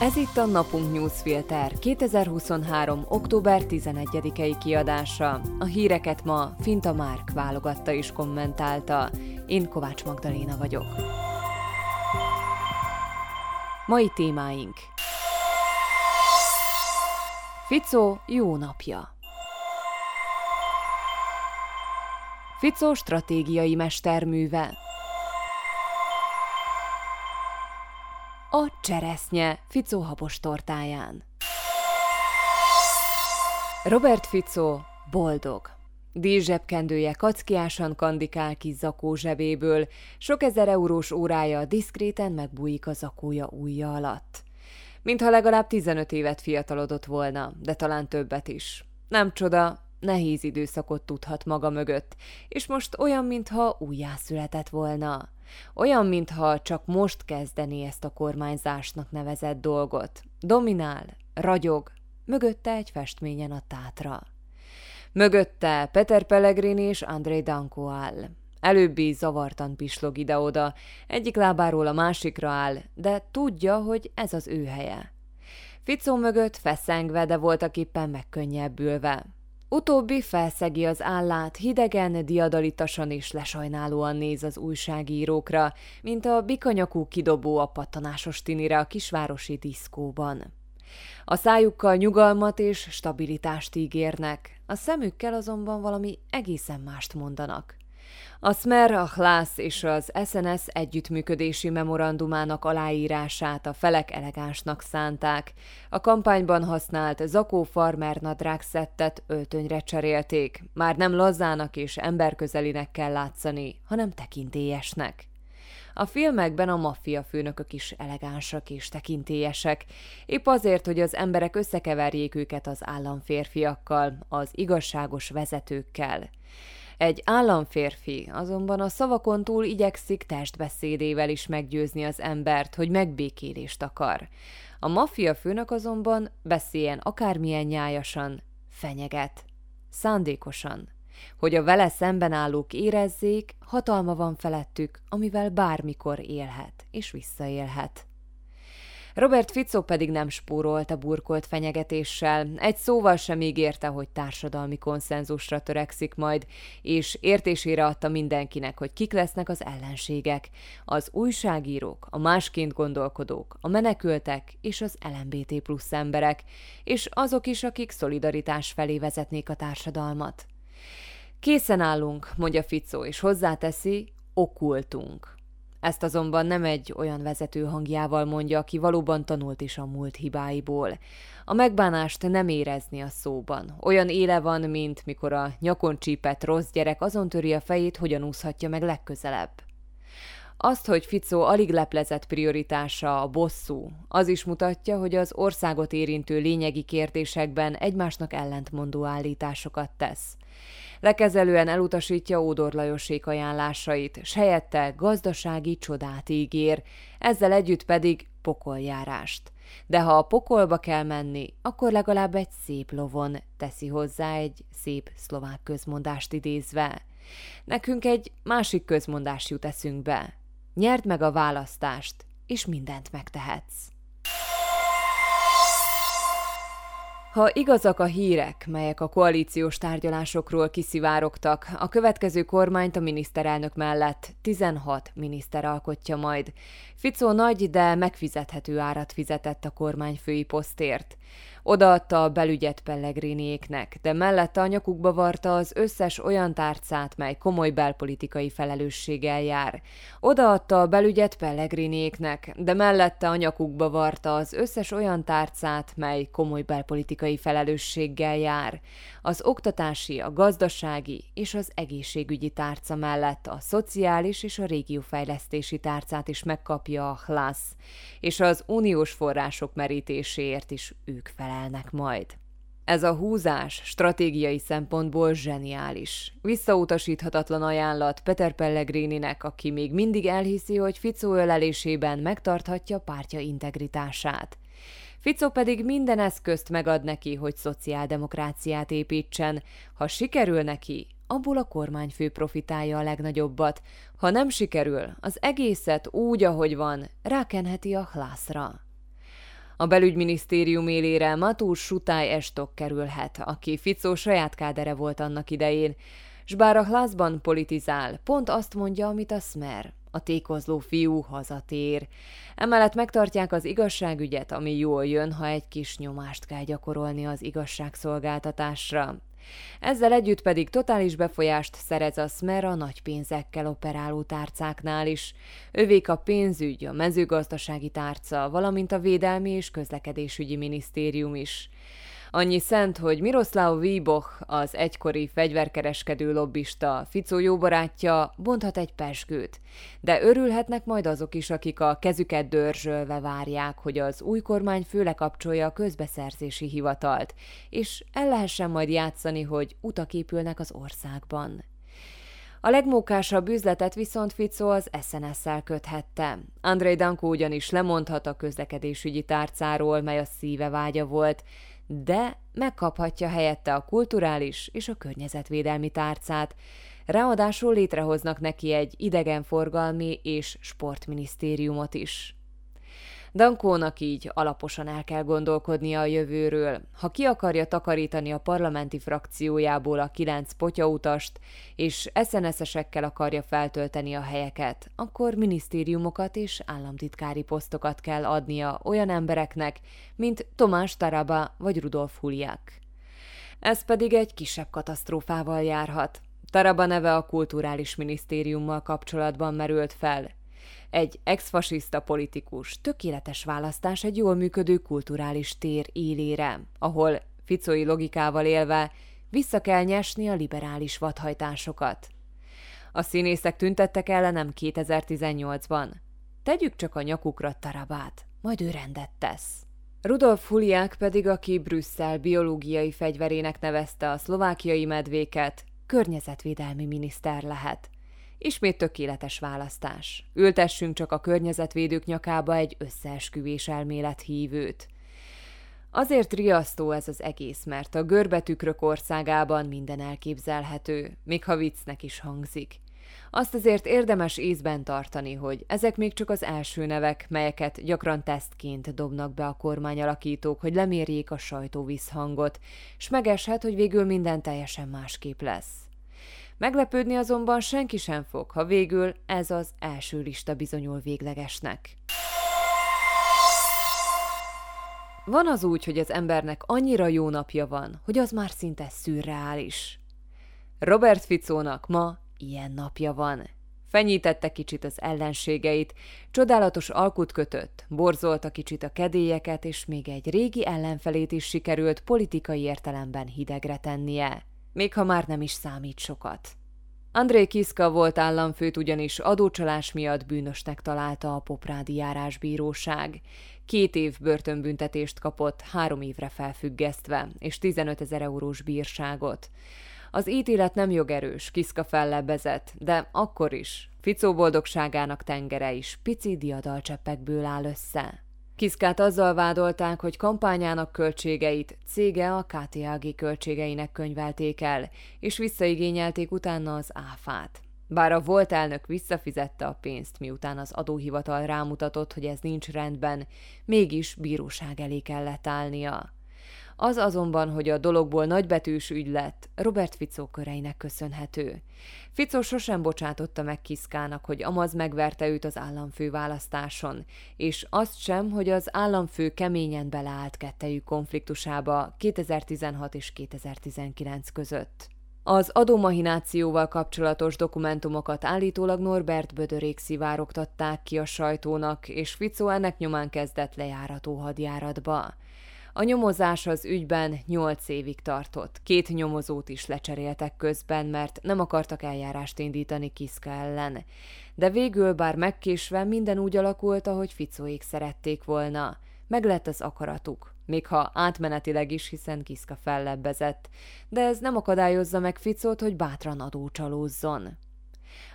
Ez itt a Napunk Newsfilter 2023. október 11-i kiadása. A híreket ma Finta Márk válogatta és kommentálta. Én Kovács Magdaléna vagyok. Mai témáink Ficó jó napja Ficó stratégiai mesterműve A cseresznye Ficó habos tortáján. Robert Ficó boldog. Díszsebkendője kackiásan kandikál ki zakó zsebéből, sok ezer eurós órája diszkréten megbújik a zakója ujja alatt. Mintha legalább 15 évet fiatalodott volna, de talán többet is. Nem csoda, nehéz időszakot tudhat maga mögött, és most olyan, mintha újjászületett volna. Olyan, mintha csak most kezdeni ezt a kormányzásnak nevezett dolgot. Dominál, ragyog, mögötte egy festményen a tátra. Mögötte Peter Pellegrini és André Danko áll. Előbbi zavartan pislog ide-oda, egyik lábáról a másikra áll, de tudja, hogy ez az ő helye. Ficó mögött feszengve, de voltak éppen megkönnyebbülve. Utóbbi felszegi az állát, hidegen, diadalitasan és lesajnálóan néz az újságírókra, mint a bikanyakú kidobó a pattanásos tinire a kisvárosi diszkóban. A szájukkal nyugalmat és stabilitást ígérnek, a szemükkel azonban valami egészen mást mondanak. A Smer, a Hlász és az SNS együttműködési memorandumának aláírását a felek elegánsnak szánták. A kampányban használt zakó farmer nadrágszettet öltönyre cserélték. Már nem lazának és emberközelinek kell látszani, hanem tekintélyesnek. A filmekben a maffia főnökök is elegánsak és tekintélyesek, épp azért, hogy az emberek összekeverjék őket az államférfiakkal, az igazságos vezetőkkel. Egy államférfi azonban a szavakon túl igyekszik testbeszédével is meggyőzni az embert, hogy megbékélést akar. A maffia főnök azonban beszéljen akármilyen nyájasan, fenyeget. Szándékosan. Hogy a vele szemben állók érezzék, hatalma van felettük, amivel bármikor élhet és visszaélhet. Robert Fico pedig nem spórolt a burkolt fenyegetéssel, egy szóval sem ígérte, hogy társadalmi konszenzusra törekszik majd, és értésére adta mindenkinek, hogy kik lesznek az ellenségek, az újságírók, a másként gondolkodók, a menekültek és az LMBT plusz emberek, és azok is, akik szolidaritás felé vezetnék a társadalmat. Készen állunk, mondja Fico, és hozzáteszi, okultunk. Ezt azonban nem egy olyan vezető hangjával mondja, aki valóban tanult is a múlt hibáiból. A megbánást nem érezni a szóban. Olyan éle van, mint mikor a nyakon csípett rossz gyerek azon töri a fejét, hogyan úszhatja meg legközelebb. Azt, hogy Ficó alig leplezett prioritása a bosszú, az is mutatja, hogy az országot érintő lényegi kérdésekben egymásnak ellentmondó állításokat tesz. Lekezelően elutasítja Ódor Lajosék ajánlásait, s helyette gazdasági csodát ígér, ezzel együtt pedig pokoljárást. De ha a pokolba kell menni, akkor legalább egy szép lovon, teszi hozzá egy szép szlovák közmondást idézve. Nekünk egy másik közmondás jut eszünkbe. Nyerd meg a választást, és mindent megtehetsz. Ha igazak a hírek, melyek a koalíciós tárgyalásokról kiszivárogtak, a következő kormányt a miniszterelnök mellett 16 miniszter alkotja majd. Ficó nagy, de megfizethető árat fizetett a kormányfői posztért. Odaadta a belügyet Pellegriniéknek, de mellette a nyakukba varta az összes olyan tárcát, mely komoly belpolitikai felelősséggel jár. Odaadta a belügyet Pellegriniéknek, de mellette a nyakukba varta az összes olyan tárcát, mely komoly belpolitikai felelősséggel jár. Az oktatási, a gazdasági és az egészségügyi tárca mellett a szociális és a régiófejlesztési tárcát is megkapja a HLASZ, és az uniós források merítéséért is ők felelnek majd. Ez a húzás stratégiai szempontból zseniális. Visszautasíthatatlan ajánlat Peter Pellegrininek, aki még mindig elhiszi, hogy Ficó ölelésében megtarthatja pártja integritását. Fico pedig minden eszközt megad neki, hogy szociáldemokráciát építsen. Ha sikerül neki, abból a kormányfő profitálja a legnagyobbat. Ha nem sikerül, az egészet úgy, ahogy van, rákenheti a hlászra. A belügyminisztérium élére Matús Sutály Estok kerülhet, aki Ficó saját kádere volt annak idején, s bár a hlászban politizál, pont azt mondja, amit a Smer. A tékozló fiú hazatér. Emellett megtartják az igazságügyet, ami jól jön, ha egy kis nyomást kell gyakorolni az igazságszolgáltatásra. Ezzel együtt pedig totális befolyást szerez a Smer a nagy pénzekkel operáló tárcáknál is. Övék a pénzügy, a mezőgazdasági tárca, valamint a védelmi és közlekedésügyi minisztérium is. Annyi szent, hogy Miroslav Víboch, az egykori fegyverkereskedő lobbista, Ficó jó barátja, bonthat egy pesgőt. De örülhetnek majd azok is, akik a kezüket dörzsölve várják, hogy az új kormány főle kapcsolja a közbeszerzési hivatalt, és el lehessen majd játszani, hogy utak épülnek az országban. A legmókásabb üzletet viszont Ficó az SNS-szel köthette. Andrei Danko ugyanis lemondhat a közlekedésügyi tárcáról, mely a szíve vágya volt, de megkaphatja helyette a kulturális és a környezetvédelmi tárcát. Ráadásul létrehoznak neki egy idegenforgalmi és sportminisztériumot is. Dankónak így alaposan el kell gondolkodnia a jövőről. Ha ki akarja takarítani a parlamenti frakciójából a kilenc potyautast, és eszeneszesekkel akarja feltölteni a helyeket, akkor minisztériumokat és államtitkári posztokat kell adnia olyan embereknek, mint Tomás Taraba vagy Rudolf Huliak. Ez pedig egy kisebb katasztrófával járhat. Taraba neve a kulturális minisztériummal kapcsolatban merült fel, egy ex-fasiszta politikus, tökéletes választás egy jól működő kulturális tér élére, ahol ficói logikával élve vissza kell nyesni a liberális vadhajtásokat. A színészek tüntettek ellenem 2018-ban. Tegyük csak a nyakukra Tarabát, majd ő rendet tesz. Rudolf Huliák pedig, aki Brüsszel biológiai fegyverének nevezte a szlovákiai medvéket, környezetvédelmi miniszter lehet – Ismét tökéletes választás. Ültessünk csak a környezetvédők nyakába egy összeesküvés elmélet hívőt. Azért riasztó ez az egész, mert a görbetükrök országában minden elképzelhető, még ha viccnek is hangzik. Azt azért érdemes észben tartani, hogy ezek még csak az első nevek, melyeket gyakran tesztként dobnak be a kormányalakítók, hogy lemérjék a sajtó visszhangot, s megeshet, hogy végül minden teljesen másképp lesz. Meglepődni azonban senki sem fog, ha végül ez az első lista bizonyul véglegesnek. Van az úgy, hogy az embernek annyira jó napja van, hogy az már szinte szürreális. Robert Ficónak ma ilyen napja van. Fenyítette kicsit az ellenségeit, csodálatos alkut kötött, borzolta kicsit a kedélyeket, és még egy régi ellenfelét is sikerült politikai értelemben hidegre tennie még ha már nem is számít sokat. André Kiszka volt államfőt ugyanis adócsalás miatt bűnösnek találta a Poprádi járásbíróság. Két év börtönbüntetést kapott, három évre felfüggesztve, és 15 ezer eurós bírságot. Az ítélet nem jogerős, Kiszka fellebbezett, de akkor is. Ficó boldogságának tengere is pici diadalcseppekből áll össze. Kiszkát azzal vádolták, hogy kampányának költségeit cége a KTAG költségeinek könyvelték el, és visszaigényelték utána az áfát. Bár a volt elnök visszafizette a pénzt, miután az adóhivatal rámutatott, hogy ez nincs rendben, mégis bíróság elé kellett állnia. Az azonban, hogy a dologból nagybetűs ügy lett, Robert Ficó köreinek köszönhető. Ficó sosem bocsátotta meg Kiszkának, hogy Amaz megverte őt az államfő választáson, és azt sem, hogy az államfő keményen beleállt kettejük konfliktusába 2016 és 2019 között. Az adómahinációval kapcsolatos dokumentumokat állítólag Norbert Bödörék szivárogtatták ki a sajtónak, és Ficó ennek nyomán kezdett lejárató hadjáratba. A nyomozás az ügyben nyolc évig tartott. Két nyomozót is lecseréltek közben, mert nem akartak eljárást indítani Kiszka ellen. De végül, bár megkésve, minden úgy alakult, ahogy Ficóék szerették volna. Meg lett az akaratuk, még ha átmenetileg is, hiszen Kiszka fellebbezett. De ez nem akadályozza meg Ficót, hogy bátran adócsalózzon.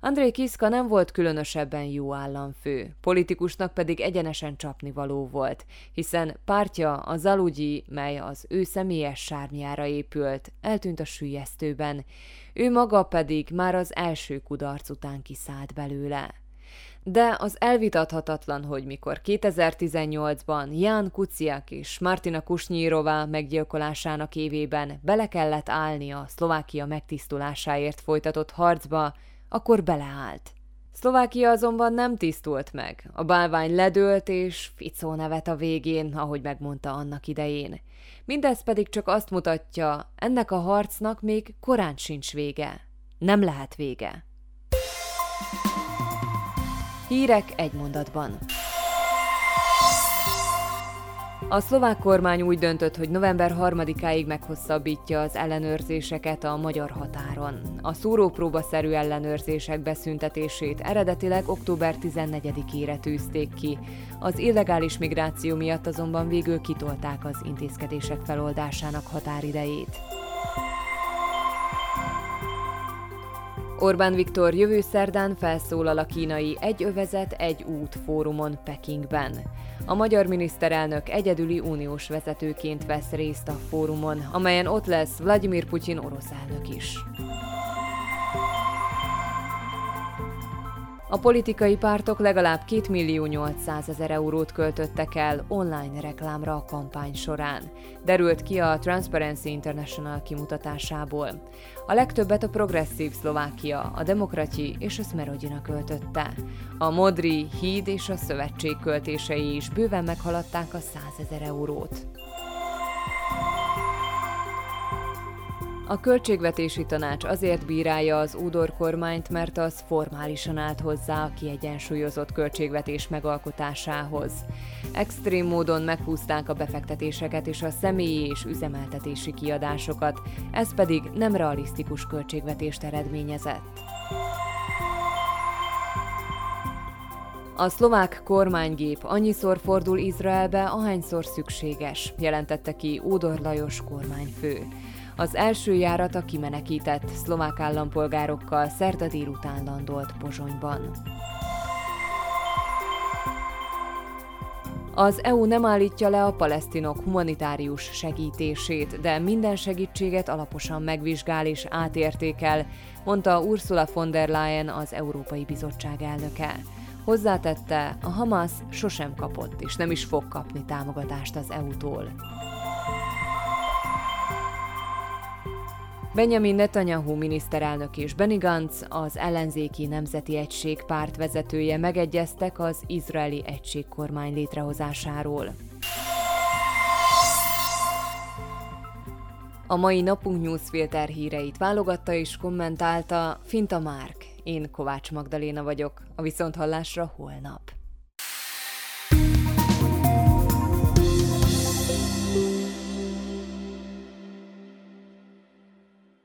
André Kiszka nem volt különösebben jó államfő, politikusnak pedig egyenesen csapnivaló volt, hiszen pártja a Zalugyi, mely az ő személyes sárnyára épült, eltűnt a sülyeztőben, ő maga pedig már az első kudarc után kiszállt belőle. de az elvitathatatlan, hogy mikor 2018-ban Jan Kuciak és Martina Kusnyírová meggyilkolásának évében bele kellett állni a Szlovákia megtisztulásáért folytatott harcba, akkor beleállt. Szlovákia azonban nem tisztult meg. A bálvány ledőlt, és Ficó nevet a végén, ahogy megmondta annak idején. Mindez pedig csak azt mutatja, ennek a harcnak még korán sincs vége. Nem lehet vége. Hírek egy mondatban. A szlovák kormány úgy döntött, hogy november 3-áig meghosszabbítja az ellenőrzéseket a magyar határon. A szúrópróbaszerű ellenőrzések beszüntetését eredetileg október 14-ére tűzték ki. Az illegális migráció miatt azonban végül kitolták az intézkedések feloldásának határidejét. Orbán Viktor jövő szerdán felszólal a kínai Egy övezet, egy út fórumon Pekingben. A magyar miniszterelnök egyedüli uniós vezetőként vesz részt a fórumon, amelyen ott lesz Vladimir Putyin orosz elnök is. A politikai pártok legalább 2 millió 800 ezer eurót költöttek el online reklámra a kampány során. Derült ki a Transparency International kimutatásából. A legtöbbet a progresszív Szlovákia, a Demokrati és a Smerodina költötte. A Modri, Híd és a Szövetség költései is bőven meghaladták a 100 ezer eurót. A költségvetési tanács azért bírálja az Údor kormányt, mert az formálisan állt hozzá a kiegyensúlyozott költségvetés megalkotásához. Extrém módon meghúzták a befektetéseket és a személyi és üzemeltetési kiadásokat, ez pedig nem realisztikus költségvetést eredményezett. A szlovák kormánygép annyiszor fordul Izraelbe, ahányszor szükséges, jelentette ki Ódor Lajos kormányfő. Az első járat a kimenekített szlovák állampolgárokkal szerda délután landolt Pozsonyban. Az EU nem állítja le a palesztinok humanitárius segítését, de minden segítséget alaposan megvizsgál és átértékel, mondta Ursula von der Leyen, az Európai Bizottság elnöke. Hozzátette, a Hamas sosem kapott és nem is fog kapni támogatást az EU-tól. Benjamin Netanyahu miniszterelnök és Benny Gantz, az ellenzéki Nemzeti Egység párt vezetője megegyeztek az izraeli egységkormány létrehozásáról. A mai napunk newsfilter híreit válogatta és kommentálta Finta Márk. Én Kovács Magdaléna vagyok, a Viszonthallásra holnap.